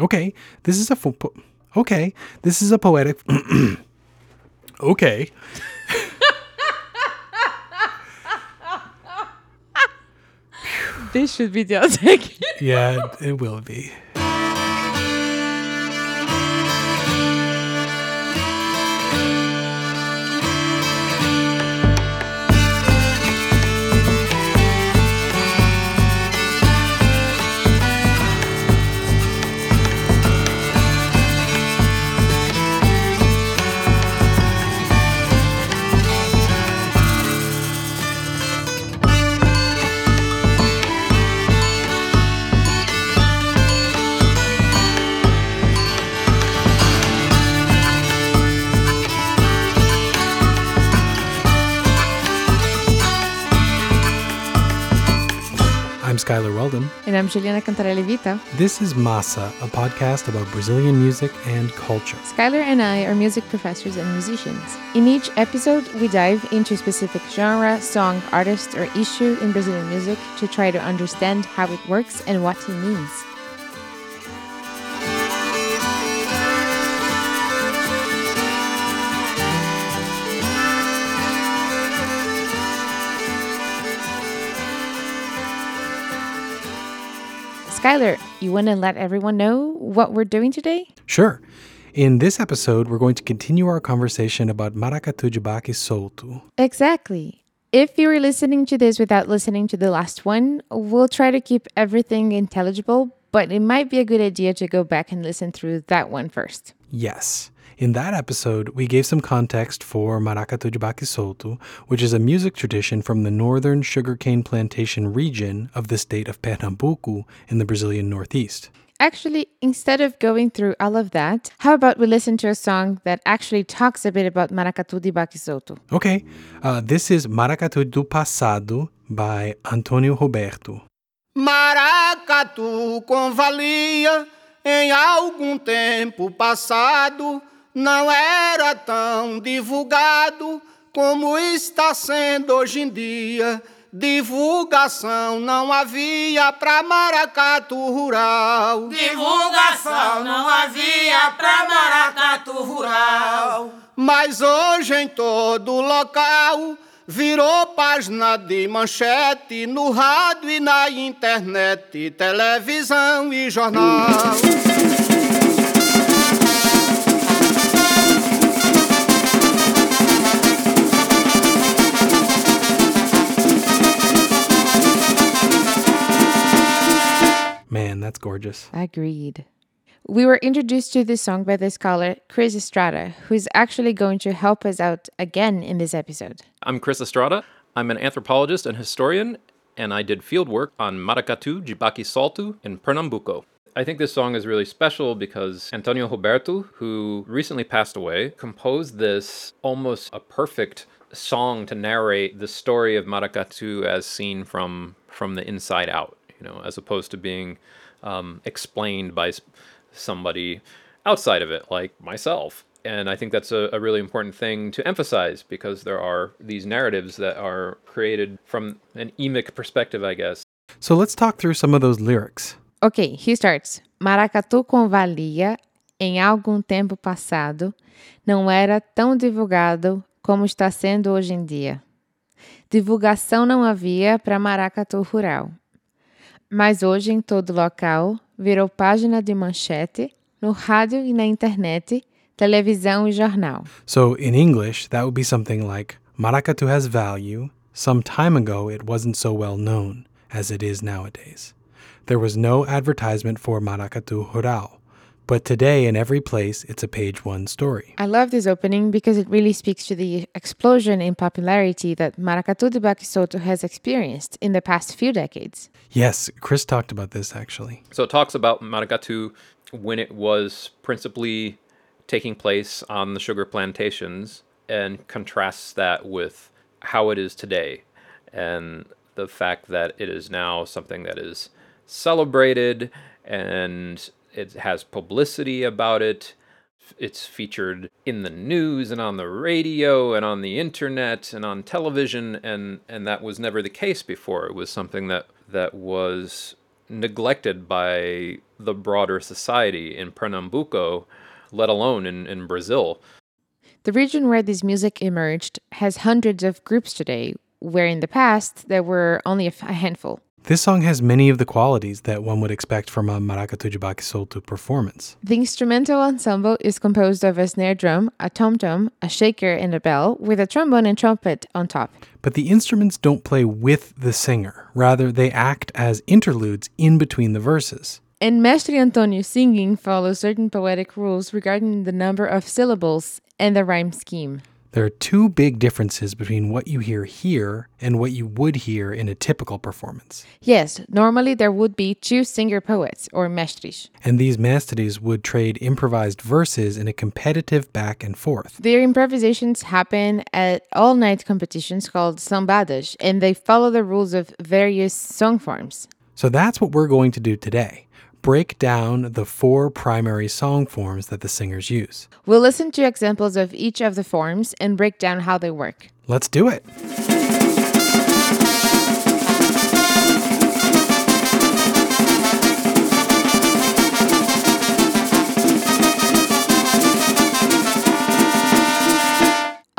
Okay, this is a fo- po- okay. This is a poetic. okay. This should be the outtake. Yeah, it will be. Skylar Weldon. and I'm Juliana Cantarelli Vita. This is Massa, a podcast about Brazilian music and culture. Skylar and I are music professors and musicians. In each episode, we dive into a specific genre, song, artist, or issue in Brazilian music to try to understand how it works and what it means. Skylar, you want to let everyone know what we're doing today? Sure. In this episode, we're going to continue our conversation about Maracatu de Baque Solto. Exactly. If you were listening to this without listening to the last one, we'll try to keep everything intelligible, but it might be a good idea to go back and listen through that one first. Yes. In that episode, we gave some context for Maracatu de Baque Solto, which is a music tradition from the northern sugarcane plantation region of the state of Pernambuco in the Brazilian Northeast. Actually, instead of going through all of that, how about we listen to a song that actually talks a bit about Maracatu de Baque Solto? Okay, uh, this is Maracatu do Passado by Antonio Roberto. Maracatu convalia em algum tempo passado, não era tão divulgado como está sendo hoje em dia. Divulgação não havia pra maracatu rural. Divulgação não havia pra maracatu rural. Mas hoje em todo local virou página de manchete no rádio e na internet, televisão e jornal. That's gorgeous. Agreed. We were introduced to this song by the scholar Chris Estrada, who's actually going to help us out again in this episode. I'm Chris Estrada. I'm an anthropologist and historian, and I did field work on Maracatu, de Baque Solto, in Pernambuco. I think this song is really special because Antonio Roberto, who recently passed away, composed this almost a perfect song to narrate the story of Maracatu as seen from from the inside out, you know, as opposed to being um, explained by somebody outside of it, like myself. And I think that's a, a really important thing to emphasize because there are these narratives that are created from an emic perspective, I guess. So let's talk through some of those lyrics. Ok, he starts. Maracatu convalia em algum tempo passado, não era tão divulgado como está sendo hoje em dia. Divulgação não havia para maracatu rural. Mas hoje em todo local virou página de manchete, no rádio e na internet, televisão e jornal. So in English, that would be something like Maracatu has value. Some time ago, it wasn't so well known as it is nowadays. There was no advertisement for Maracatu Rural, but today in every place, it's a page one story. I love this opening because it really speaks to the explosion in popularity that Maracatu de Baque Solto has experienced in the past few decades. Yes, Chris talked about this actually. So it talks about Maracatu when it was principally taking place on the sugar plantations and contrasts that with how it is today and the fact that it is now something that is celebrated and it has publicity about it. It's featured in the news and on the radio and on the internet and on television and, and that was never the case before. It was something that, that was neglected by the broader society in Pernambuco, let alone in, in Brazil. The region where this music emerged has hundreds of groups today, where in the past there were only a handful. This song has many of the qualities that one would expect from a Maracatu de Baque Solto performance. The instrumental ensemble is composed of a snare drum, a tom tom, a shaker, and a bell, with a trombone and trumpet on top. But the instruments don't play with the singer, rather, they act as interludes in between the verses. And Mestre Antonio's singing follows certain poetic rules regarding the number of syllables and the rhyme scheme. There are two big differences between what you hear here and what you would hear in a typical performance. Yes, normally there would be two singer poets, or mestres. And these mestres would trade improvised verses in a competitive back and forth. Their improvisations happen at all night competitions called sambadas, and they follow the rules of various song forms. So that's what we're going to do today break down the four primary song forms that the singers use. We'll listen to examples of each of the forms and break down how they work. Let's do it.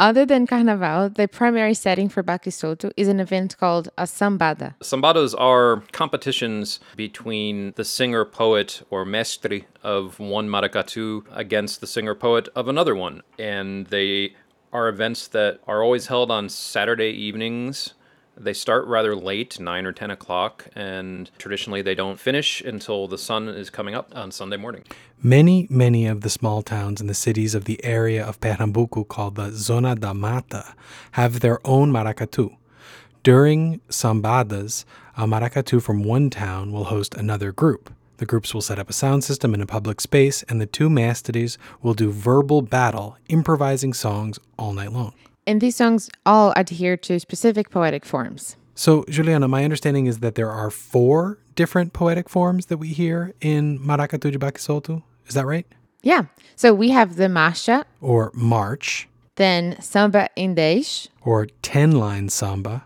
Other than Carnaval, the primary setting for Baque Solto is an event called a sambada. Sambadas are competitions between the singer poet or mestre of one maracatu against the singer poet of another one. And they are events that are always held on Saturday evenings. They start rather late, 9 or 10 o'clock, and traditionally they don't finish until the sun is coming up on Sunday morning. Many, many of the small towns and the cities of the area of Pernambuco called the Zona da Mata have their own maracatu. During sambadas, a maracatu from one town will host another group. The groups will set up a sound system in a public space, and the two mestres will do verbal battle, improvising songs all night long. And these songs all adhere to specific poetic forms. So, Juliana, my understanding is that there are four different poetic forms that we hear in Maracatu de Baque Solto. Is that right? Yeah. So we have the marcha, Or march, then samba dez, or 10 line samba,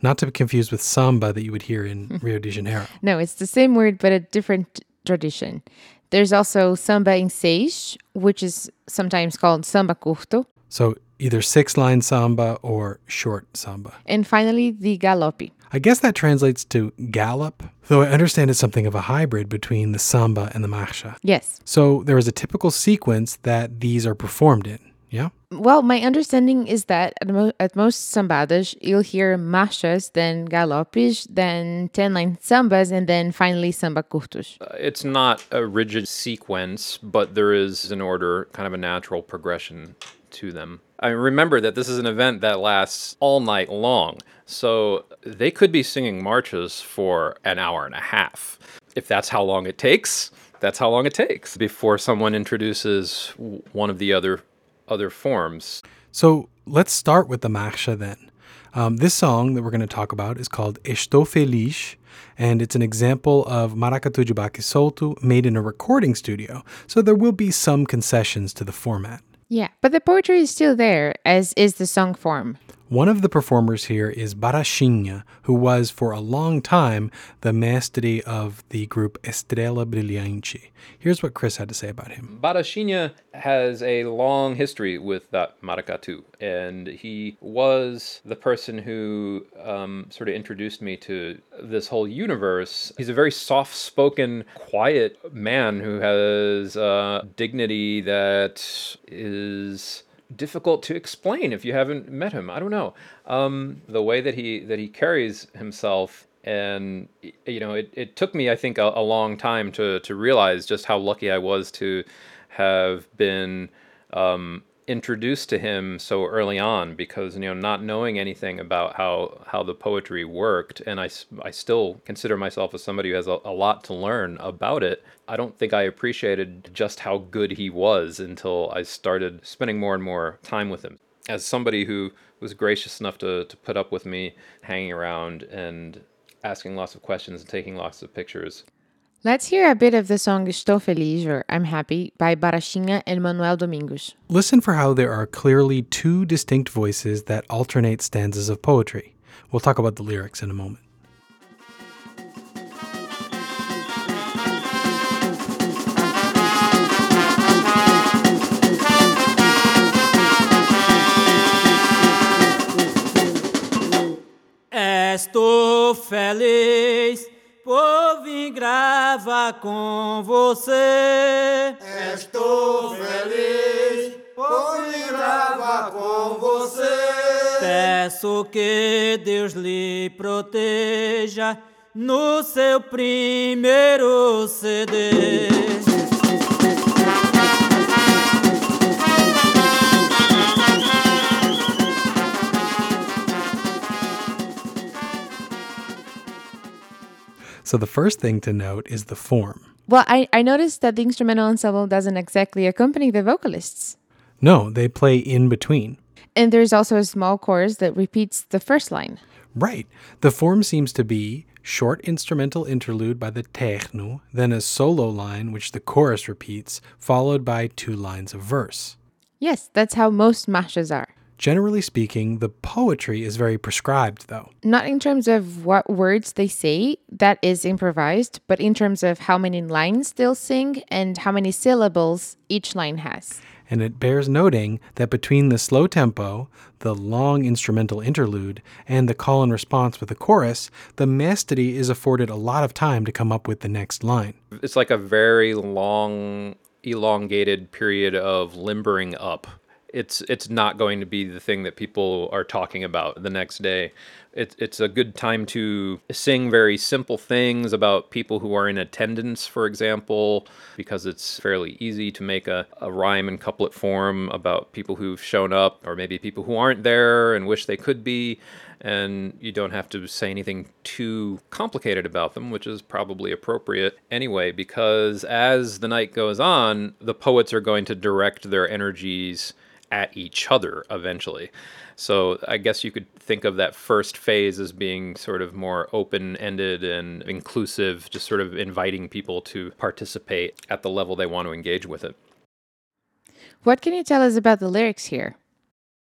not to be confused with samba that you would hear in Rio de Janeiro. No, it's the same word but a different tradition. There's also samba em seis, which is sometimes called samba curto, So, either six line samba or short samba. and finally the galope. I guess that translates to gallop, though I understand it's something of a hybrid between the samba and the marcha. Yes. So, there is a typical sequence that these are performed in. Yeah? Well, my understanding is that at, mo- at most sambadas, you'll hear marchas, then galopes, then 10 line sambas, and then finally samba curtos. Uh, it's not a rigid sequence, but there is an order, kind of a natural progression to them. I remember that this is an event that lasts all night long, so they could be singing marches for an hour and a half. If that's how long it takes, that's how long it takes before someone introduces one of the other other forms. So let's start with the marcha then. Um, this song that we're going to talk about is called Estou Feliz, and it's an example of Maracatu de Baque Solto made in a recording studio, so there will be some concessions to the format. Yeah, but the poetry is still there, as is the song form. One of the performers here is Barachinha, who was for a long time the mestre of the group Estrela Brilhante. Here's what Chris had to say about him. Barachinha has a long history with that maracatu, and he was the person who um, sort of introduced me to this whole universe. He's a very soft-spoken, quiet man who has uh, dignity that is difficult to explain if you haven't met him. I don't know. Um, the way that he that he carries himself and you know it, it took me i think a, a long time to to realize just how lucky i was to have been um, introduced to him so early on because you know not knowing anything about how how the poetry worked and I, I still consider myself as somebody who has a, a lot to learn about it i don't think i appreciated just how good he was until i started spending more and more time with him. As somebody who was gracious enough to, to put up with me hanging around and asking lots of questions and taking lots of pictures Let's hear a bit of the song Estou Feliz or I'm Happy by Barachinha and Manuel Domingos. Listen for how there are clearly two distinct voices that alternate stanzas of poetry. We'll talk about the lyrics in a moment. Estou feliz. Por vir gravar com você. Estou feliz por vir gravar com você. Peço que Deus lhe proteja no seu primeiro CD. So the first thing to note is the form. Well, I, I noticed that the instrumental ensemble doesn't exactly accompany the vocalists. No, they play in between. And there's also a small chorus that repeats the first line. Right. The form seems to be short instrumental interlude by the techno, then a solo line which the chorus repeats, followed by two lines of verse. Yes, that's how most marches are. Generally speaking, the poetry is very prescribed, though. Not in terms of what words they say, that is improvised, but in terms of how many lines they'll sing and how many syllables each line has. And it bears noting that between the slow tempo, the long instrumental interlude, and the call and response with the chorus, the mestre is afforded a lot of time to come up with the next line. It's like a very long, elongated period of limbering up. It's it's not going to be the thing that people are talking about the next day. It's it's a good time to sing very simple things about people who are in attendance, for example, because it's fairly easy to make a, a rhyme and couplet form about people who've shown up or maybe people who aren't there and wish they could be and you don't have to say anything too complicated about them, which is probably appropriate anyway, because as the night goes on, the poets are going to direct their energies at each other eventually. So I guess you could think of that first phase as being sort of more open ended and inclusive, just sort of inviting people to participate at the level they want to engage with it. What can you tell us about the lyrics here?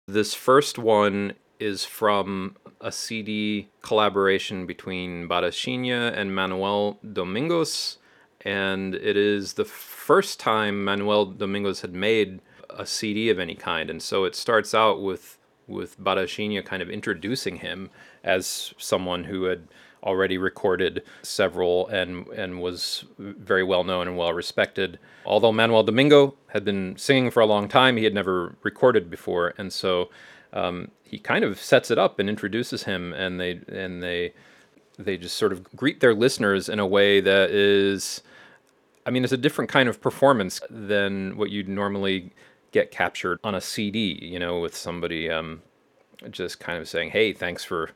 This first one is from a CD collaboration between Barachinha and Manuel Domingos, and it is the first time Manuel Domingos had made a CD of any kind, and so it starts out with with Barachinha kind of introducing him as someone who had already recorded several and and was very well known and well respected. Although Manuel Domingo had been singing for a long time, he had never recorded before, and so um, he kind of sets it up and introduces him, and they and they they just sort of greet their listeners in a way that is. I mean, it's a different kind of performance than what you'd normally get captured on a CD, you know, with somebody um, just kind of saying, "Hey, thanks for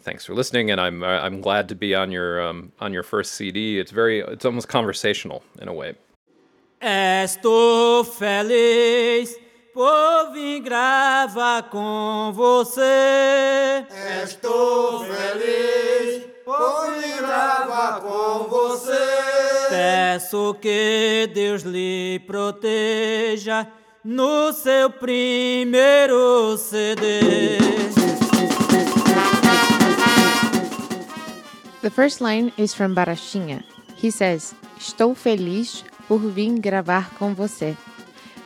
thanks for listening," and I'm uh, I'm glad to be on your um, on your first CD. It's very it's almost conversational in a way. Estou feliz por vir gravar com você. Estou feliz por vir gravar com você. Peço que Deus lhe proteja no seu primeiro CD. The first line is from Barashinha. He says, Estou feliz por vir gravar com você.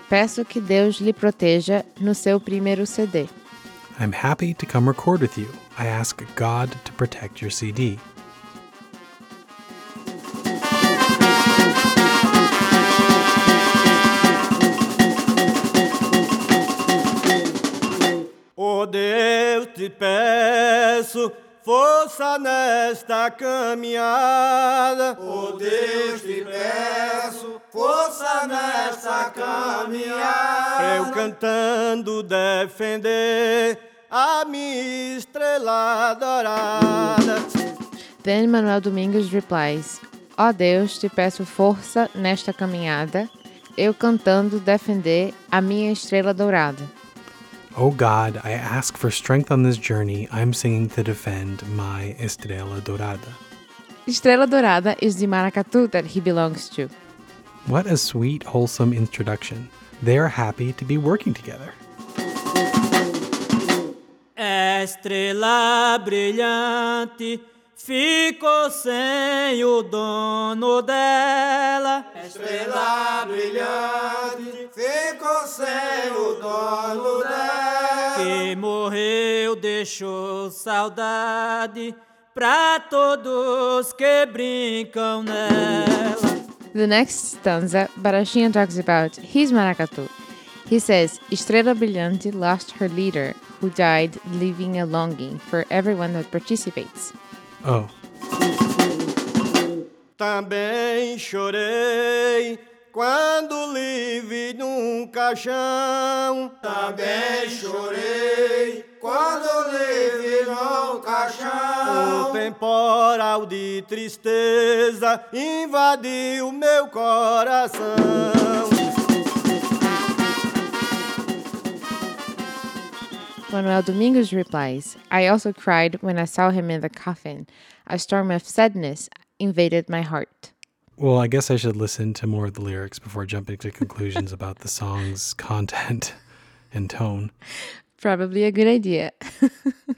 Peço que Deus lhe proteja no seu primeiro CD. I'm happy to come record with you. I ask God to protect your CD. Oh Deus, te peço força nesta caminhada. Oh Deus, te peço força nesta caminhada. Pra eu cantando defender a minha estrela dourada. Then Manuel Domingos replies, Ó Deus, te peço força nesta caminhada, eu cantando defender a minha estrela dourada. Oh God, I ask for strength on this journey. I'm singing to defend my Estrela Dourada. Estrela Dourada is the maracatu that he belongs to. What a sweet, wholesome introduction. They are happy to be working together. Estrela brilhante ficou sem o dono dela. Estrela brilhante ficou sem o dono dela. Que morreu, deixou saudade pra todos que brincam nela. The next stanza, Barashinha talks about his maracatu. He says, Estrela Brilhante lost her leader, who died, leaving a longing for everyone that participates. Oh, Também chorei quando vi num caixão. Também chorei quando vi num caixão. Um temporal de tristeza invadiu meu coração. Manuel Domingos replies, I also cried when I saw him in the coffin. A storm of sadness invaded my heart. well, I guess I should listen to more of the lyrics before jumping to conclusions about the song's content and tone. Probably a good idea.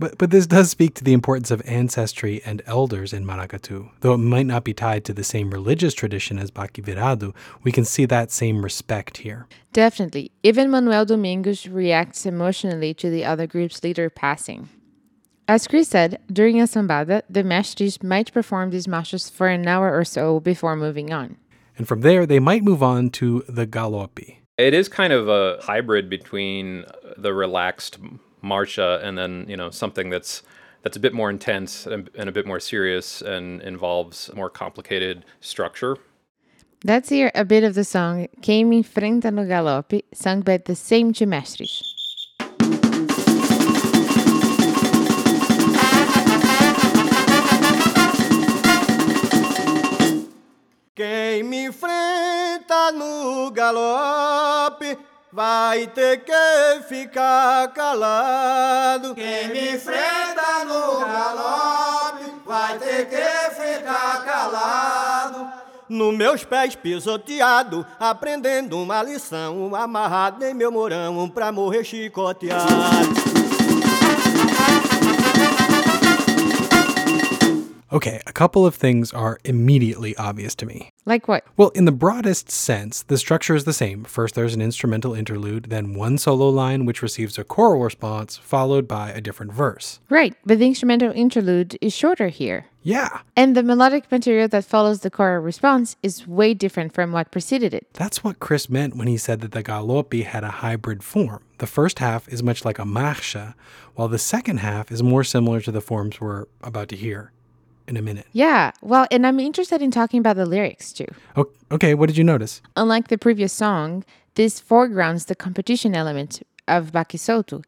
But but this does speak to the importance of ancestry and elders in Maracatu. Though it might not be tied to the same religious tradition as Baque Virado, we can see that same respect here. Definitely. Even Manuel Domingos reacts emotionally to the other group's leader passing. As Chris said, during a sambada, the mestres might perform these marches for an hour or so before moving on. And from there, they might move on to the galopi. It is kind of a hybrid between the relaxed marcha and then you know something that's that's a bit more intense and, and a bit more serious and involves more complicated structure. Let's hear a bit of the song Quem me enfrenta no galope, sung by the same two mestres. Quem me enfrenta no galope vai ter que ficar calado. Quem me enfrenta no galope vai ter que ficar calado. Nos meus pés pisoteado, aprendendo uma lição, amarrado em meu morão pra morrer chicoteado. Okay, a couple of things are immediately obvious to me. Like what? Well, in the broadest sense, the structure is the same. First, there's an instrumental interlude, then one solo line which receives a choral response, followed by a different verse. Right, but the instrumental interlude is shorter here. Yeah, And the melodic material that follows the choral response is way different from what preceded it. that's what Chris meant when he said that the galopi had a hybrid form. The first half is much like a marcha, while the second half is more similar to the forms we're about to hear in a minute. Yeah, well, and I'm interested in talking about the lyrics too. Okay, what did you notice? Unlike the previous song, this foregrounds the competition element of Baque Solto.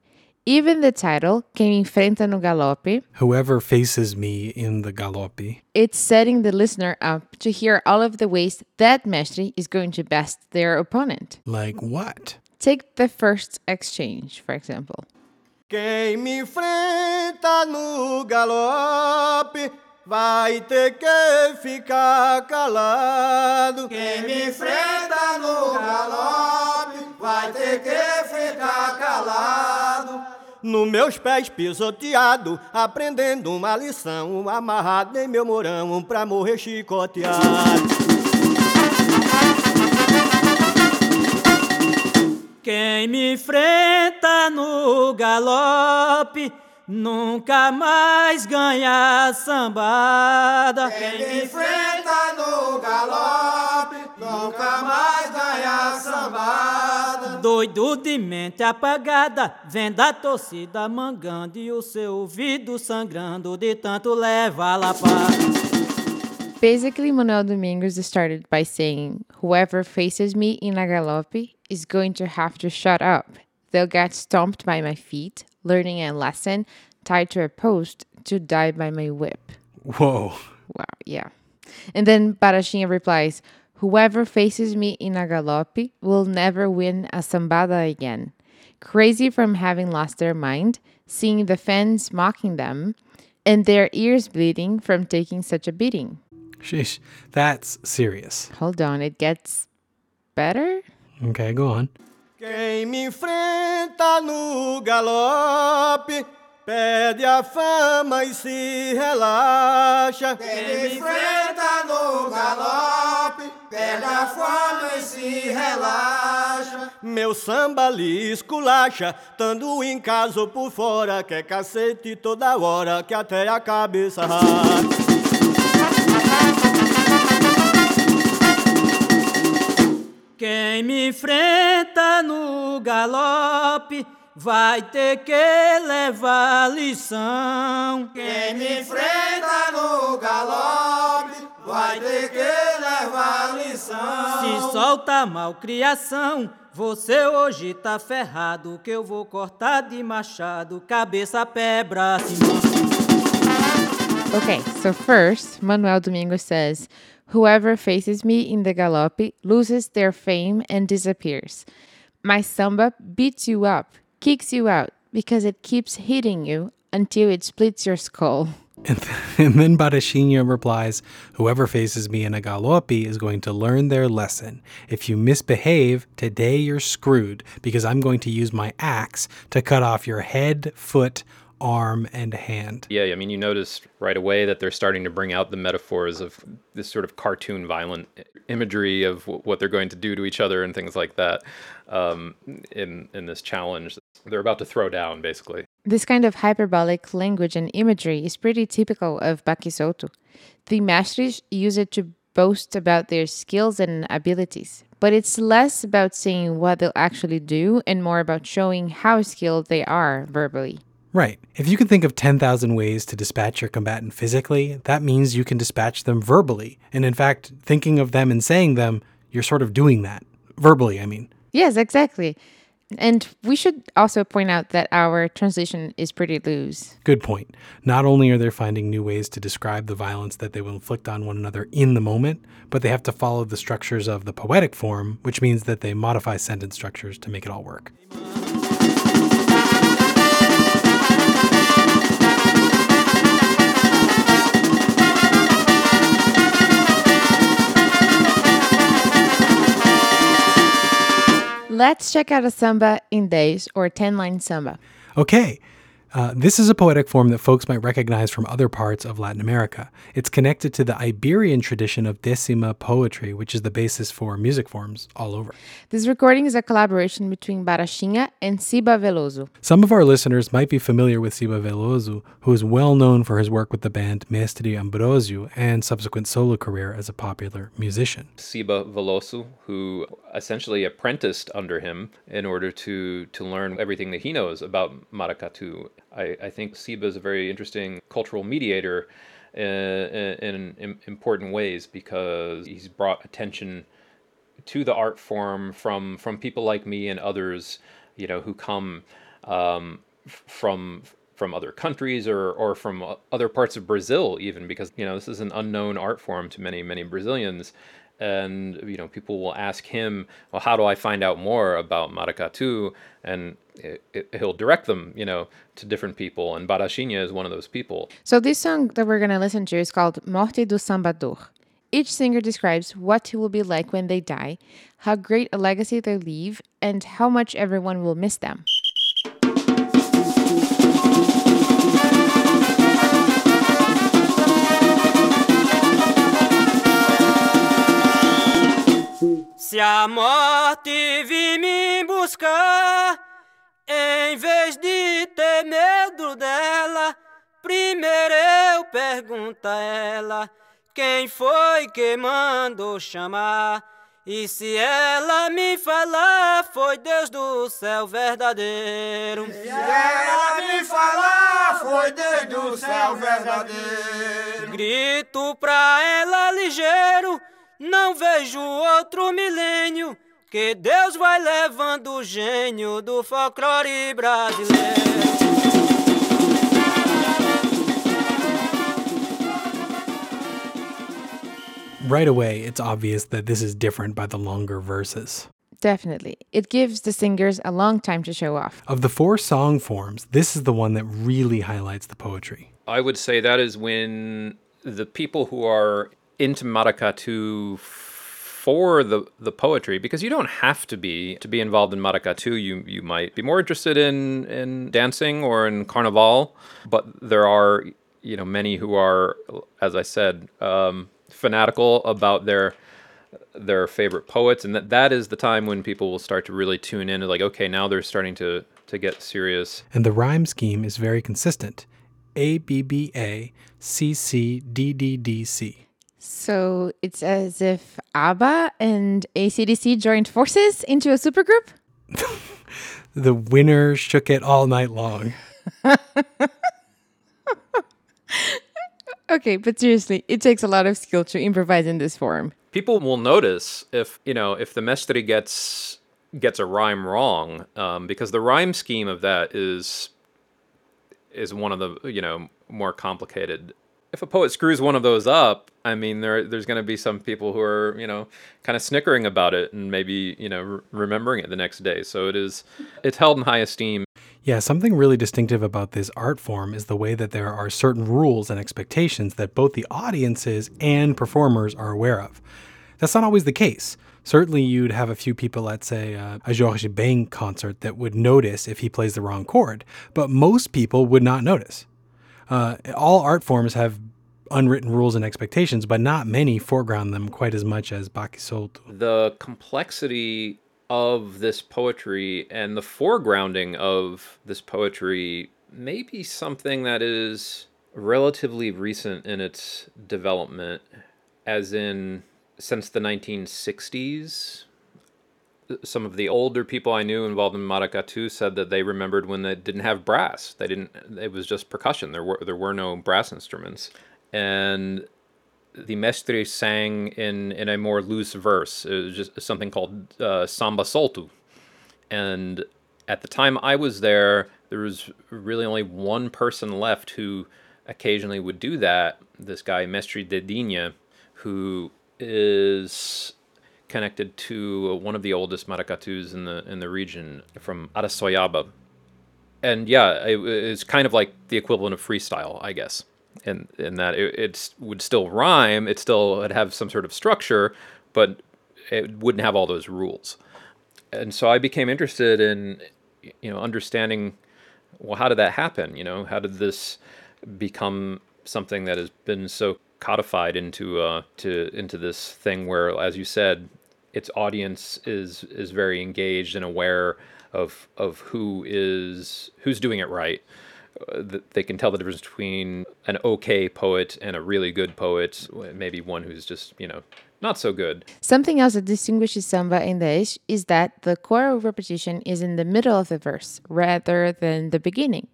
Even the title, Quem Enfrenta no Galope, Whoever faces me in the galopi. it's setting the listener up to hear all of the ways that mestre is going to best their opponent. Like what? Take the first exchange, for example. Quem me enfrenta no galope vai ter que ficar calado. Quem me enfrenta no galope vai ter que ficar calado. Nos meus pés pisoteado, aprendendo uma lição, amarrado em meu morão pra morrer chicoteado. Quem me enfrenta no galope nunca mais ganha sambada. Quem me enfrenta no galope nunca mais ganha sambada. Doido de mente apagada, vendo a torcida mangando e o seu ouvido sangrando de tanto levar lapada. Basically, Manuel Domingos started by saying, Whoever faces me in a galope is going to have to shut up. They'll get stomped by my feet, learning a lesson, tied to a post, to die by my whip. Whoa. Wow, yeah. And then Barachinha replies, Whoever faces me in a galope will never win a sambada again. Crazy from having lost their mind, seeing the fans mocking them, and their ears bleeding from taking such a beating. Sheesh. That's serious. Hold on, it gets better? Okay, go on. Quem me enfrenta no galope perde a fama e se relaxa. Quem me enfrenta no galope perde a fama e se relaxa. meu samba lhe esculacha, tando em casa ou por fora, que é cacete toda hora, que até a cabeça racha. Quem me enfrenta no galope vai ter que levar lição. Quem me enfrenta no galope vai ter que levar lição. Se solta malcriação, você hoje tá ferrado. Que eu vou cortar de machado, cabeça, pé, braço mão. Okay, so first, Manuel Domingos says, Whoever faces me in the galope loses their fame and disappears. My samba beats you up, kicks you out, because it keeps hitting you until it splits your skull. And, and then Barachinha replies, Whoever faces me in a galope is going to learn their lesson. If you misbehave, today you're screwed because I'm going to use my axe to cut off your head, foot, arm, and hand. Yeah, I mean, you notice right away that they're starting to bring out the metaphors of this sort of cartoon violent imagery of w- what they're going to do to each other and things like that um, in, in this challenge. They're about to throw down, basically. This kind of hyperbolic language and imagery is pretty typical of Baque Solto. The mestres use it to boast about their skills and abilities, but it's less about saying what they'll actually do and more about showing how skilled they are verbally. Right. If you can think of 10,000 ways to dispatch your combatant physically, that means you can dispatch them verbally. And in fact, thinking of them and saying them, you're sort of doing that. Verbally, I mean. Yes, exactly. And we should also point out that our translation is pretty loose. Good point. Not only are they finding new ways to describe the violence that they will inflict on one another in the moment, but they have to follow the structures of the poetic form, which means that they modify sentence structures to make it all work. Let's check out a samba em dez or 10 line samba. Okay. Uh, this is a poetic form that folks might recognize from other parts of Latin America. It's connected to the Iberian tradition of decima poetry, which is the basis for music forms all over. This recording is a collaboration between Barachinha and Siba Veloso. Some of our listeners might be familiar with Siba Veloso, who is well known for his work with the band Mestre Ambrosio and subsequent solo career as a popular musician. Siba Veloso, who essentially apprenticed under him in order to, to learn everything that he knows about maracatu. I, I think Siba is a very interesting cultural mediator uh, in, in important ways because he's brought attention to the art form from from people like me and others, you know, who come um, from from other countries or or from other parts of Brazil, even because you know this is an unknown art form to many many Brazilians. And you know, people will ask him, "Well, how do I find out more about maracatu?" And it, it, he'll direct them, you know, to different people. And Barachinha is one of those people. So, this song that we're going to listen to is called Morte do Sambador. Each singer describes what it will be like when they die, how great a legacy they leave, and how much everyone will miss them. Se a morte vir me buscar, em vez de ter medo dela, primeiro eu pergunto a ela quem foi que mandou chamar. E se ela me falar, foi Deus do céu verdadeiro. Se ela me falar, foi Deus do céu verdadeiro. Grito pra ela ligeiro, não vejo outro milênio. Que Deus vai levando o gênio do folclore brasileiro. Right away, it's obvious that this is different by the longer verses. Definitely. It gives the singers a long time to show off. Of the four song forms, this is the one that really highlights the poetry. I would say that is when the people who are into maracatu for the the poetry because you don't have to be to be involved in maracatu you you might be more interested in in dancing or in carnival but there are you know many who are as i said um, fanatical about their their favorite poets, and that that is the time when people will start to really tune in. Like, okay, now they're starting to to get serious. And the rhyme scheme is very consistent A B B A C C D D D C. So it's as if ABBA and ACDC joined forces into a supergroup? The winner shook it all night long. Okay, but seriously, it takes a lot of skill to improvise in this form. People will notice if you know if the mestre gets gets a rhyme wrong, um, because the rhyme scheme of that is is one of the you know more complicated. If a poet screws one of those up, I mean, there there's going to be some people who are you know kind of snickering about it and maybe you know re- remembering it the next day. So it is it's held in high esteem. Yeah, something really distinctive about this art form is the way that there are certain rules and expectations that both the audiences and performers are aware of. That's not always the case. Certainly, you'd have a few people at, say, uh, a Jorge Ben concert that would notice if he plays the wrong chord, but most people would not notice. Uh, all art forms have unwritten rules and expectations, but not many foreground them quite as much as Baque Solto. the complexity of this poetry and the foregrounding of this poetry may be something that is relatively recent in its development, as in since the 1960s. Some of the older people I knew involved in maracatu said that they remembered when they didn't have brass. They didn't. It was just percussion. There were there were no brass instruments, and the mestre sang in in a more loose verse. It was just something called uh, samba soltu, and at the time I was there, there was really only one person left who occasionally would do that. This guy Mestre Dedinha, who is connected to one of the oldest maracatus in the in the region from Araçoiaba. And yeah, it, it's kind of like the equivalent of freestyle, I guess in in that it it's, would still rhyme, it still would have some sort of structure, but it wouldn't have all those rules. And so I became interested in you know understanding well how did that happen? You know, how did this become something that has been so codified into uh to into this thing where as you said its audience is is very engaged and aware of of who is who's doing it right uh, th- they can tell the difference between an okay poet and a really good poet, maybe one who's just, you know, not so good. Something else that distinguishes samba em dez is that the choral repetition is in the middle of the verse rather than the beginning.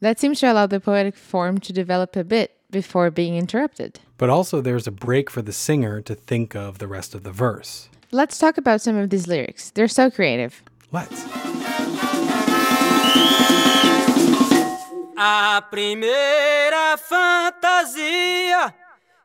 That seems to allow the poetic form to develop a bit before being interrupted. But also, there's a break for the singer to think of the rest of the verse. Let's talk about some of these lyrics. They're so creative. Let's. A primeira fantasia,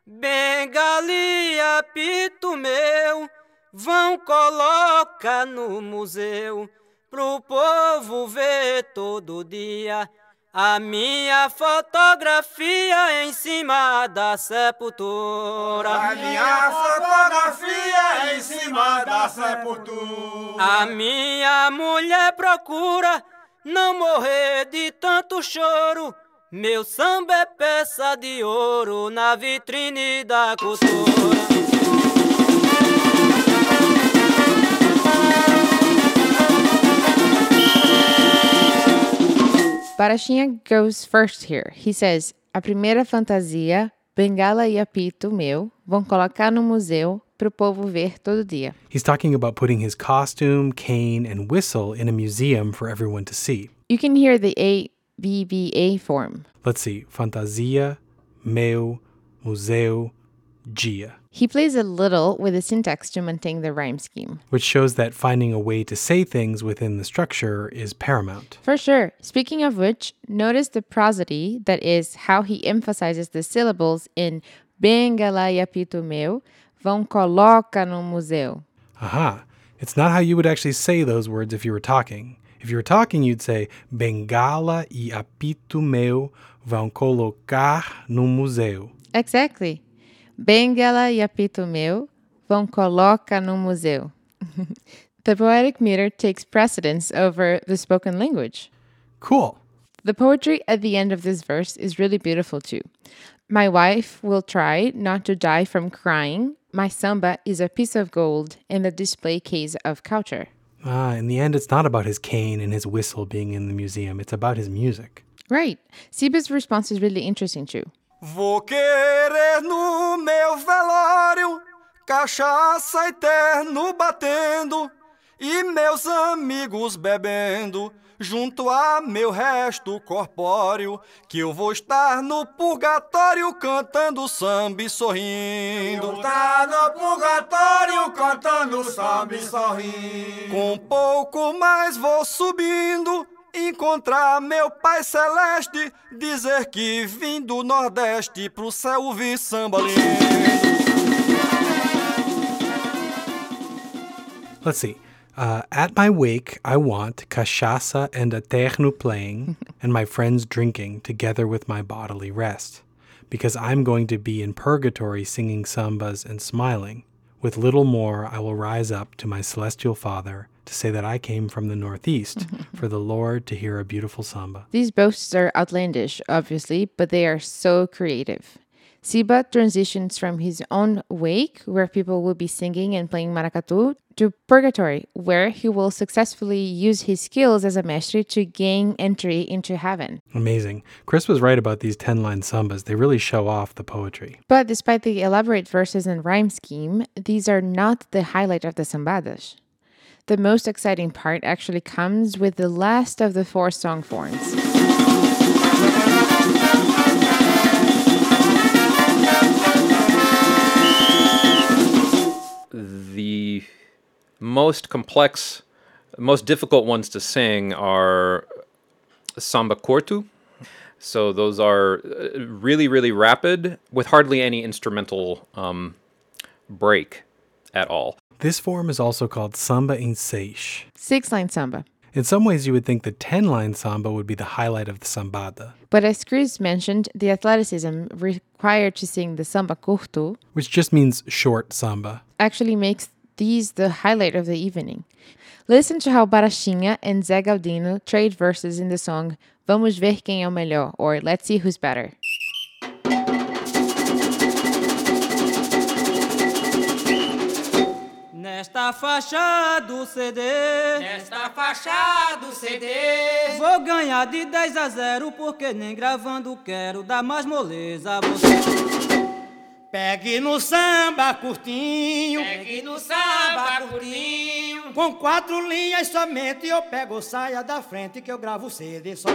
bengalia, pito meu, vão colocar no museu pro povo ver todo dia. A minha fotografia em cima da sepultura. A minha fotografia em cima da sepultura. A minha mulher procura não morrer de tanto choro. Meu samba é peça de ouro na vitrine da cultura. Barachinha goes first here. He says, a primeira fantasia, bengala e apito meu, vão colocar no museu pro povo ver todo dia. He's talking about putting his costume, cane, and whistle in a museum for everyone to see. You can hear the ABBA form. Let's see. Fantasia, meu, museu, dia. He plays a little with the syntax to maintain the rhyme scheme. Which shows that finding a way to say things within the structure is paramount. For sure. Speaking of which, notice the prosody, that is, how he emphasizes the syllables in Bengala e apito meu, vão coloca no museu. Aha. It's not how you would actually say those words if you were talking. If you were talking, you'd say Bengala e apito meu vão colocar no museu. Exactly. Bengala e apito meu vão coloca no museu. the poetic meter takes precedence over the spoken language. Cool. The poetry at the end of this verse is really beautiful too. My wife will try not to die from crying My samba is a piece of gold in the display case of culture. Ah, in the end, it's not about his cane and his whistle being in the museum. It's about his music. Right. Siba's response is really interesting too. Vou querer no meu velório cachaça e terno batendo e meus amigos bebendo junto a meu resto corpóreo que eu vou estar no purgatório cantando samba e sorrindo. Vou estar no purgatório cantando samba e sorrindo. Com pouco mais vou subindo encontrar meu pai celeste, dizer que vim do Nordeste pro céu ouvir samba. Let's see. Uh, at my wake, I want cachaça and a terno playing, and my friends drinking together with my bodily rest, because I'm going to be in purgatory singing sambas and smiling. With little more, I will rise up to my celestial Father to say that I came from the Northeast mm-hmm, mm-hmm. for the Lord to hear a beautiful samba. These boasts are outlandish, obviously, but they are so creative. Siba transitions from his own wake, where people will be singing and playing maracatu, to purgatory, where he will successfully use his skills as a mestre to gain entry into heaven. Amazing. Chris was right about these 10 line sambas. They really show off the poetry. But despite the elaborate verses and rhyme scheme, these are not the highlight of the sambadas. The most exciting part actually comes with the last of the four song forms. The most complex, most difficult ones to sing are samba curto. So those are uh, really, really rapid with hardly any instrumental um, break at all. This form is also called samba em seis. Six line samba. In some ways, you would think the 10 line samba would be the highlight of the sambada, But as Chris mentioned, the athleticism required to sing the samba curto which just means short samba. actually makes these the highlight of the evening. Listen to how Barachinha and Zé Galdino trade verses in the song Vamos ver quem é o melhor or Let's see who's better. Nesta faixa do CD, Nesta faixa do CD, vou ganhar de 10 a 0, porque nem gravando quero dar mais moleza a você. Pegue no samba curtinho, Pegue no samba curtinho. Com quatro linhas somente eu pego saia da frente que eu gravo CD só.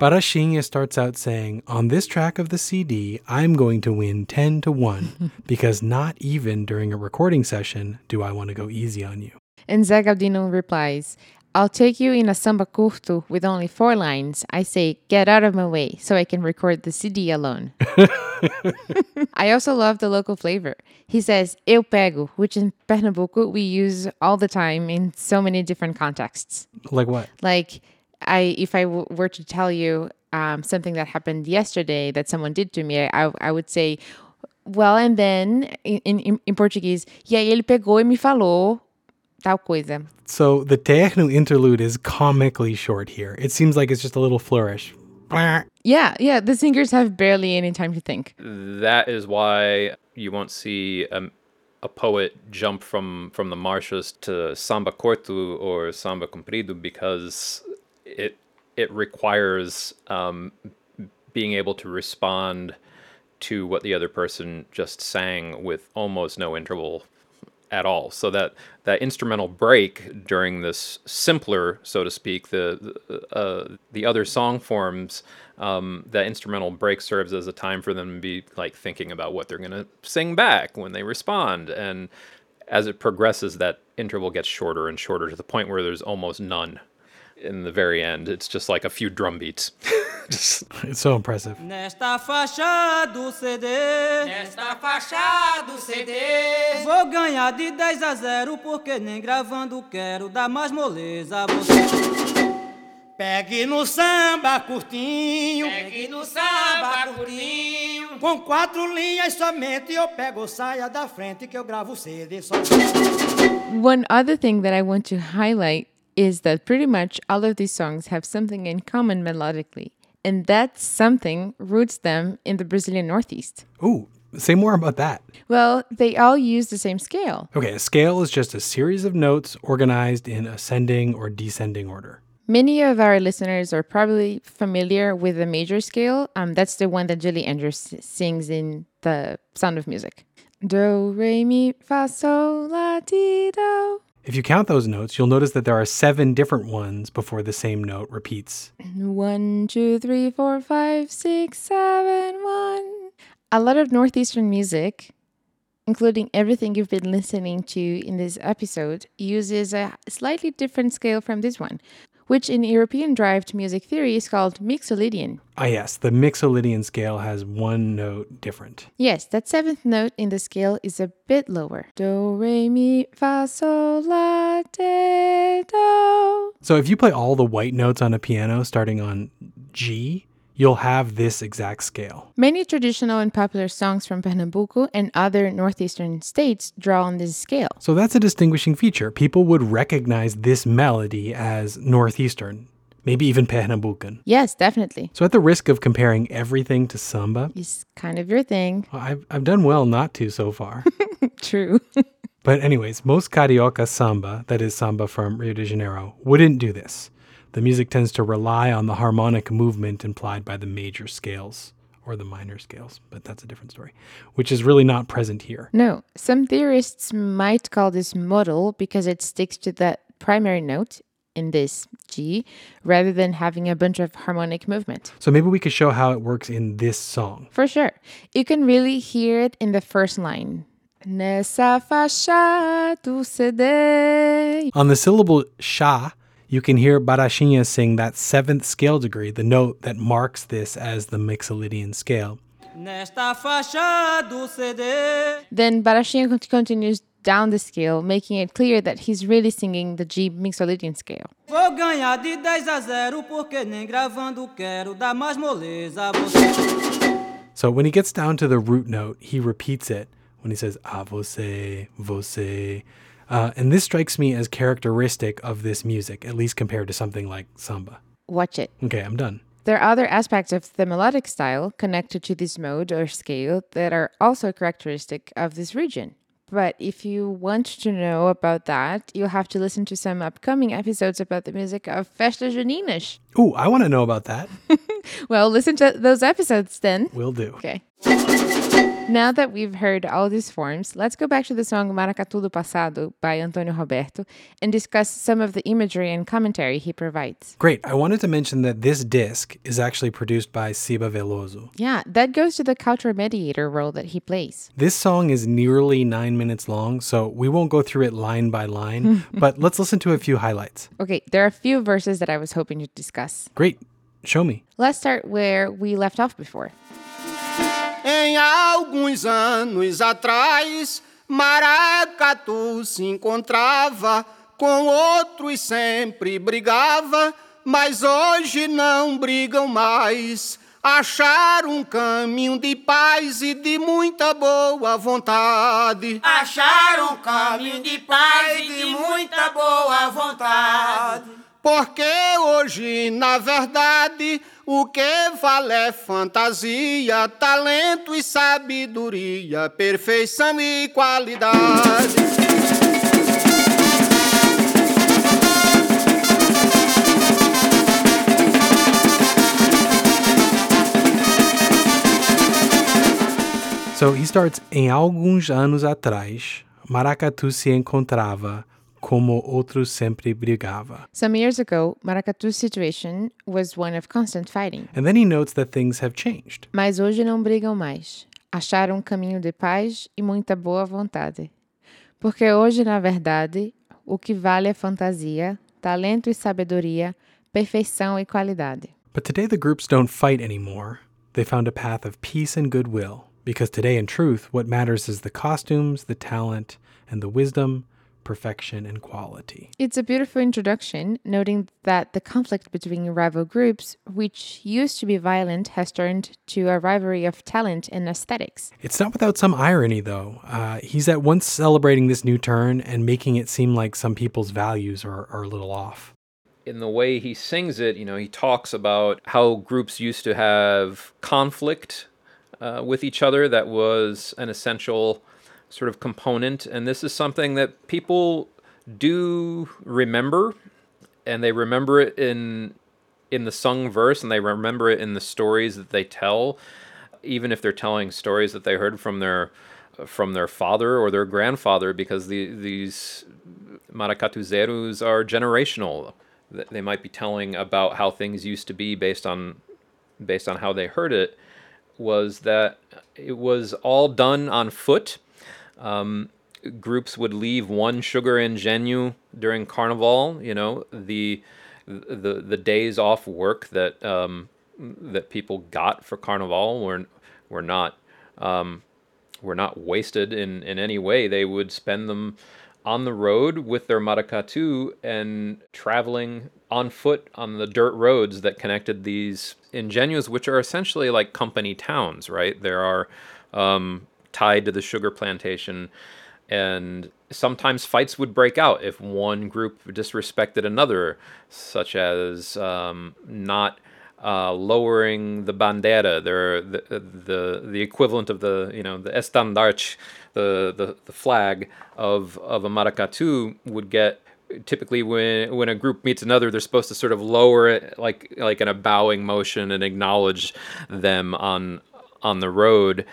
Barachinha starts out saying, On this track of the CD, I'm going to win 10 to 1 because not even during a recording session do I want to go easy on you. And Zé Galdino replies, I'll take you in a samba curto with only four lines. I say, get out of my way so I can record the CD alone. I also love the local flavor. He says, eu pego, which in Pernambuco we use all the time in so many different contexts. Like what? Like, I if I w- were to tell you um, something that happened yesterday that someone did to me, I, I would say, well, and then in, in, in Portuguese, e aí ele pegou e me falou tal coisa. So the Terno interlude is comically short here. It seems like it's just a little flourish. Yeah, yeah, the singers have barely any time to think. That is why you won't see a, a poet jump from, from the marches to samba curto or samba comprido because it it requires um, being able to respond to what the other person just sang with almost no interval at all. So that that instrumental break during this simpler, so to speak, the the, uh, the other song forms, um, that instrumental break serves as a time for them to be like thinking about what they're gonna sing back when they respond, and as it progresses, that interval gets shorter and shorter to the point where there's almost none. In the very end, it's just like a few drum beats. just It's so impressive. Nesta faixa do CD, Nesta faixa do CD, vou ganhar de 10 a 0, porque nem gravando quero dar mais moleza a você. Pegue no samba curtinho. pegue no samba curtinho. Com quatro linhas somente eu pego saia da frente que eu gravo CD só. One other thing that I want to highlight is that pretty much all of these songs have something in common melodically, and that something roots them in the Brazilian Northeast. Ooh, Say more about that. Well, they all use the same scale. Okay, a scale is just a series of notes organized in ascending or descending order. Many of our listeners are probably familiar with the major scale. Um, that's the one that Julie Andrews sings in The Sound of Music. Do, re, mi, fa, sol, la, ti, do. If you count those notes, you'll notice that there are seven different ones before the same note repeats. One, two, three, four, five, six, seven, one. A lot of Northeastern music, including everything you've been listening to in this episode, uses a slightly different scale from this one, which in European derived music theory is called Mixolydian. Ah, yes, the Mixolydian scale has one note different. Yes, that seventh note in the scale is a bit lower. Do, re, mi, fa, sol, la, te, do. So if you play all the white notes on a piano starting on G, you'll have this exact scale. Many traditional and popular songs from Pernambuco and other northeastern states draw on this scale. So that's a distinguishing feature. People would recognize this melody as Northeastern, maybe even Pernambucan. Yes, definitely. So at the risk of comparing everything to samba, It's kind of your thing. I've, I've done well not to so far. True. But, anyways, most Carioca samba, that is samba from Rio de Janeiro, wouldn't do this. The music tends to rely on the harmonic movement implied by the major scales, or the minor scales, but that's a different story, which is really not present here. no, some theorists might call this modal because it sticks to that primary note in this G rather than having a bunch of harmonic movement. So maybe we could show how it works in this song. For sure. You can really hear it in the first line. Nessa faixa do CD. On the syllable sha, you can hear Barachinha sing that seventh scale degree, the note that marks this as the Mixolydian scale. Nesta faixa do CD. Then Barachinha cont- continues down the scale, making it clear that he's really singing the G Mixolydian scale. Vou ganhar de 10 a 0 porque nem gravando quero dar mais moleza a você. So when he gets down to the root note, he repeats it when he says a você, você. Uh, and this strikes me as characteristic of this music, at least compared to something like samba. Watch it. Okay, I'm done. There are other aspects of the melodic style connected to this mode or scale that are also characteristic of this region. But if you want to know about that, you'll have to listen to some upcoming episodes about the music of Festas Juninas. Ooh, I want to know about that. Well, listen to those episodes then. Will do. Okay. Now that we've heard all these forms, let's go back to the song Maracatu do Passado by Antonio Roberto and discuss some of the imagery and commentary he provides. Great. I wanted to mention that this disc is actually produced by Siba Veloso. Yeah, that goes to the cultural mediator role that he plays. This song is nearly nine minutes long, so we won't go through it line by line, but let's listen to a few highlights. Okay, there are a few verses that I was hoping to discuss. Great. Show me. Let's start where we left off before. Em alguns anos atrás, Maracatu se encontrava com outros sempre brigava, mas hoje não brigam mais. Acharam um caminho de paz e de muita boa vontade. Acharam um caminho de paz e de muita boa vontade. Porque hoje, na verdade, o que vale é fantasia, talento e sabedoria, perfeição e qualidade. So he starts em alguns anos atrás, Maracatu se encontrava como outros sempre brigava. Some years ago, Maracatu's situation was one of constant fighting. And then he notes that things have changed. Mas hoje não brigam mais. Acharam um caminho de paz e muita boa vontade. Porque hoje, na verdade, o que vale é fantasia, talento e sabedoria, perfeição e qualidade. But today the groups don't fight anymore. They found a path of peace and goodwill. Because today, in truth, what matters is the costumes, the talent, and the wisdom, perfection, and quality. It's a beautiful introduction, noting that the conflict between rival groups, which used to be violent, has turned to a rivalry of talent and aesthetics. It's not without some irony, though. Uh, he's at once celebrating this new turn and making it seem like some people's values are, are a little off. in the way he sings it, you know, he talks about how groups used to have conflict uh, with each other that was an essential sort of component. And this is something that people do remember, and they remember it in in the sung verse, and they remember it in the stories that they tell, even if they're telling stories that they heard from their from their father or their grandfather, because the, these maracatuzeiros are generational. They might be telling about how things used to be based on based on how they heard it. Was that it was all done on foot. Um, groups would leave one sugar engenho during Carnival. You know the the the days off work that um, that people got for Carnival were were not um, were not wasted in in any way. They would spend them on the road with their maracatu and traveling on foot on the dirt roads that connected these engenhos, which are essentially like company towns, right? There are um, tied to the sugar plantation and sometimes fights would break out if one group disrespected another, such as um, not uh, lowering the bandera, the, the the equivalent of the you know the estandarte, the, the the flag of of a maracatu would get typically when when a group meets another they're supposed to sort of lower it like like in a bowing motion and acknowledge them on on the road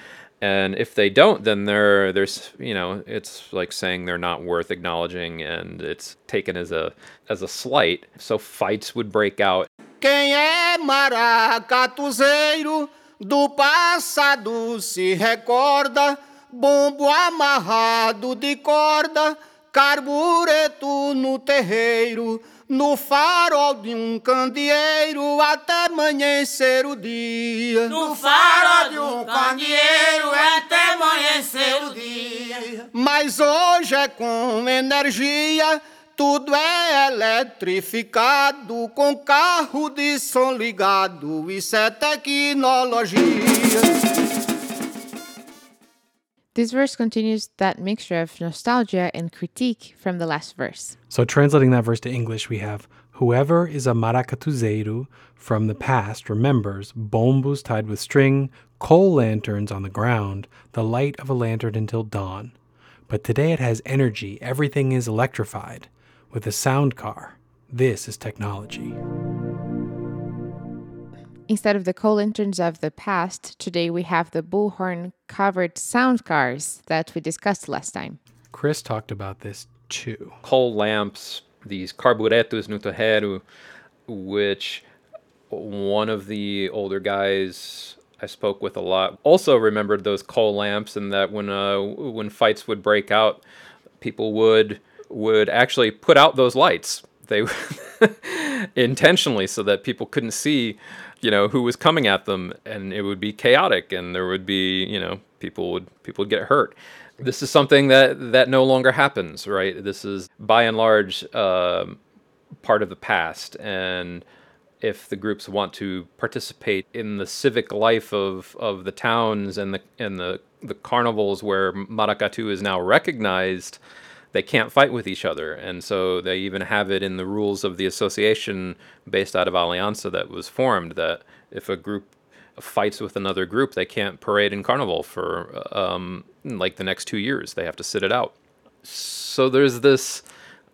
and if they don't then they're there's you know it's like saying they're not worth acknowledging and it's taken as a as a slight. So fights would break out. Quem é maracatuzeiro do passado se recorda, bombo amarrado de corda, carbureto no terreiro, no farol de um candeeiro até amanhecer o dia. No farol de um candeeiro até amanhecer o dia. Mas hoje é com energia, tudo é eletrificado, com carro de som ligado, isso é tecnologia. This verse continues that mixture of nostalgia and critique from the last verse. So, translating that verse to English, we have Whoever is a maracatuzeiro from the past remembers bombos tied with string, coal lanterns on the ground, the light of a lantern until dawn. But today it has energy, everything is electrified. With a sound car, this is technology. Instead of the coal lanterns of the past, today we have the bullhorn covered sound cars that we discussed last time. Chris talked about this too. Coal lamps, these carburetos no terreiro, which one of the older guys I spoke with a lot also remembered those coal lamps, and that when uh, when fights would break out, people would would actually put out those lights. They intentionally so that people couldn't see you know who was coming at them and it would be chaotic and there would be you know people would people would get hurt. This is something that that no longer happens right? This is by and large uh, part of the past and if the groups want to participate in the civic life of, of the towns and the and the, the carnivals where maracatu is now recognized they can't fight with each other. And so they even have it in the rules of the association based out of Aliança that was formed that if a group fights with another group, they can't parade in Carnival for um, like the next two years. They have to sit it out. So there's this,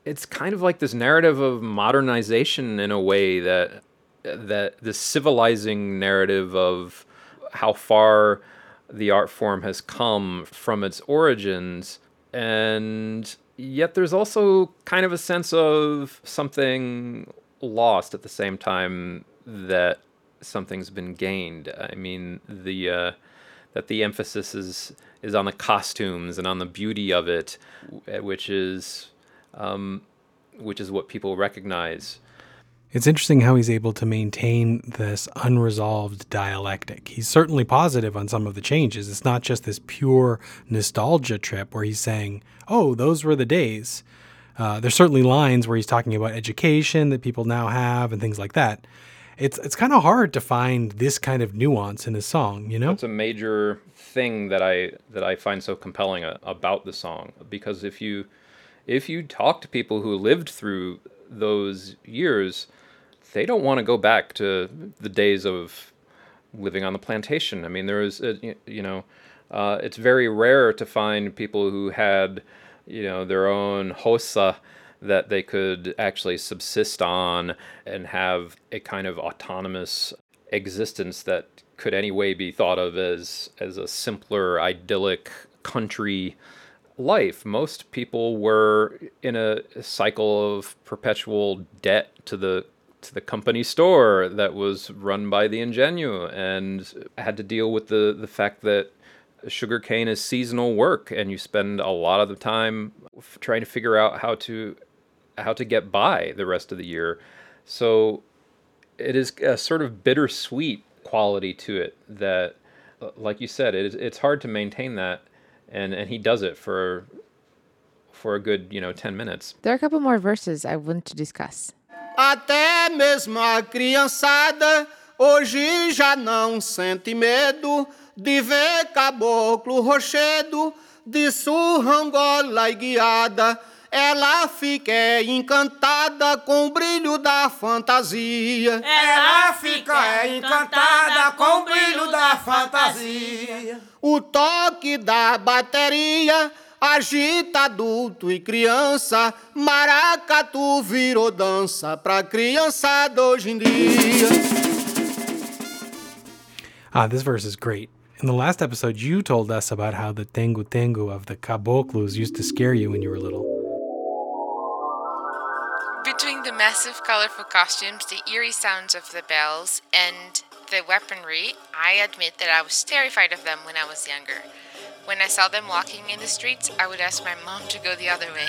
it's kind of like this narrative of modernization in a way that, that the civilizing narrative of how far the art form has come from its origins and yet there's also kind of a sense of something lost at the same time that something's been gained. I mean, the uh, that the emphasis is is on the costumes and on the beauty of it, which is um, which is what people recognize. It's interesting how he's able to maintain this unresolved dialectic. He's certainly positive on some of the changes. It's not just this pure nostalgia trip where he's saying, oh, those were the days. Uh, there's certainly lines where he's talking about education that people now have and things like that. It's it's kind of hard to find this kind of nuance in a song, you know. It's a major thing that I that I find so compelling a, about the song because if you if you talk to people who lived through those years, they don't want to go back to the days of living on the plantation. I mean, there was, uh, you know, uh, it's very rare to find people who had, you know, their own roça that they could actually subsist on and have a kind of autonomous existence that could anyway be thought of as as a simpler idyllic country life most people were in a cycle of perpetual debt to the to the company store that was run by the engenho and had to deal with the the fact that sugarcane is seasonal work and you spend a lot of the time f- trying to figure out how to how to get by the rest of the year so it is a sort of bittersweet quality to it that uh, like you said it is, it's hard to maintain that and and he does it for for a good you know 10 minutes There are a couple more verses I want to discuss. Até mesmo a criançada hoje já não sente medo de ver caboclo rochedo de surrangola e guiada. Ela fica encantada com o brilho da fantasia. Ela fica encantada com o brilho da fantasia. O toque da bateria agita adulto e criança. Maracatu virou dança pra criançada hoje em dia. Ah, this verse is great. In the last episode, you told us about how the tengu tengu of the caboclos used to scare you when you were little. Between the massive, colorful costumes, the eerie sounds of the bells, and the weaponry, I admit that I was terrified of them when I was younger. When I saw them walking in the streets, I would ask my mom to go the other way.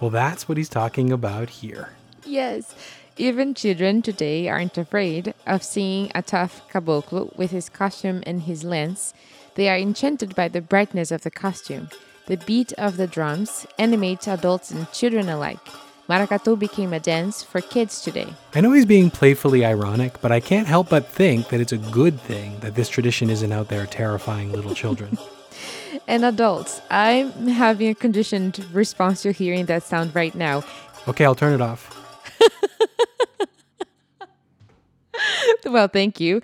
Well, that's what he's talking about here. Yes, even children today aren't afraid of seeing a tough caboclo with his costume and his lance. They are enchanted by the brightness of the costume. The beat of the drums animates adults and children alike. Maracatu became a dance for kids today. I know he's being playfully ironic, but I can't help but think that it's a good thing that this tradition isn't out there terrifying little children. And adults, I'm having a conditioned response to hearing that sound right now. okay, I'll turn it off. Well, thank you.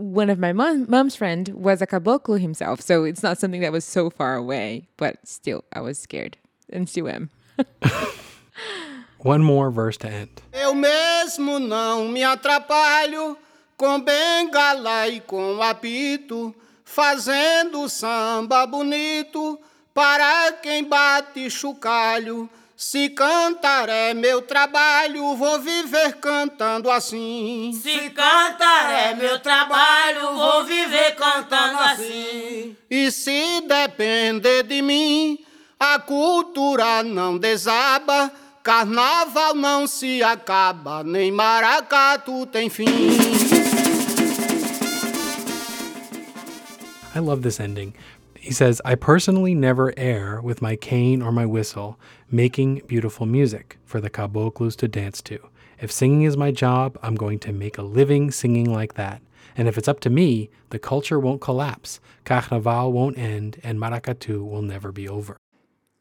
One of my mom, mom's friend was a caboclo himself, so it's not something that was so far away, but still, I was scared and still am. One more verse to end. Eu mesmo não me atrapalho com bengala e com apito, fazendo samba bonito para quem bate chocalho. Se cantar é meu trabalho, vou viver cantando assim. Se cantar é meu trabalho, vou viver cantando assim. E se depender de mim, a cultura não desaba, carnaval não se acaba, nem maracatu tem fim. I love this ending. He says, I personally never err with my cane or my whistle, making beautiful music for the caboclos to dance to. If singing is my job, I'm going to make a living singing like that. And if it's up to me, the culture won't collapse, carnaval won't end, and maracatu will never be over.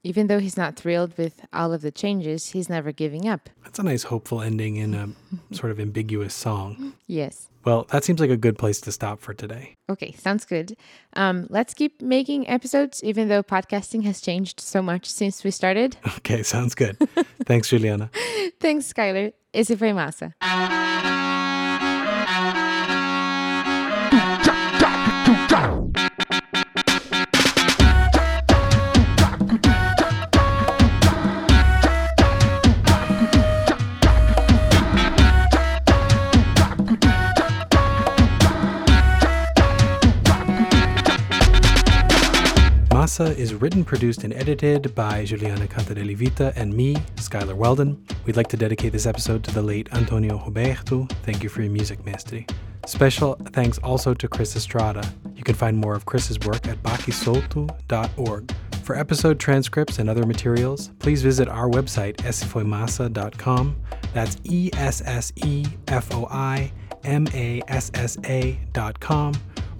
Even though he's not thrilled with all of the changes, he's never giving up. That's a nice, hopeful ending in a sort of ambiguous song. Yes. Well, that seems like a good place to stop for today. Okay, sounds good. Um, let's keep making episodes, even though podcasting has changed so much since we started. Okay, sounds good. Thanks, Juliana. Thanks, Skylar. Esse foi massa. Masa is written, produced, and edited by Juliana Cantadelivita and me, Skylar Weldon. We'd like to dedicate this episode to the late Antonio Roberto. Thank you for your music, Mestre. Special thanks also to Chris Estrada. You can find more of Chris's work at baquesolto.org. For episode transcripts and other materials, please visit our website, essefoimassa.com. That's E S S E F O I M A S S A dot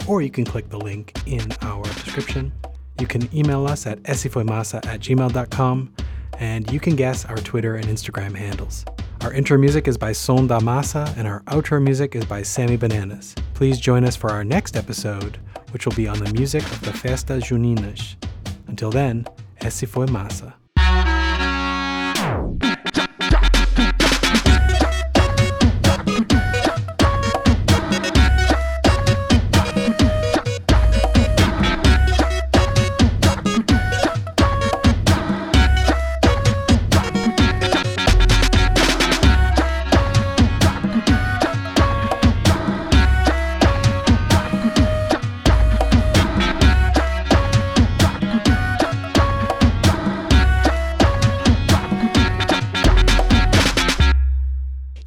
or you can click the link in our description. You can email us at essefoimassa at gmail.com. and you can guess our Twitter and Instagram handles. Our intro music is by Son da Massa, and our outro music is by Sammy Bananas. Please join us for our next episode, which will be on the music of the Festa Juninas. Until then, esse.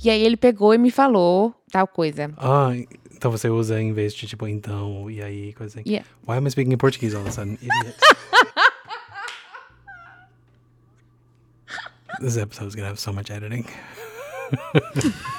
E aí ele pegou e me falou tal coisa. Ah, então você usa em vez de tipo então, e aí, coisa assim. Yeah. Why am I speaking in Portuguese all of a sudden? Idiot. this episode's gonna have so much editing.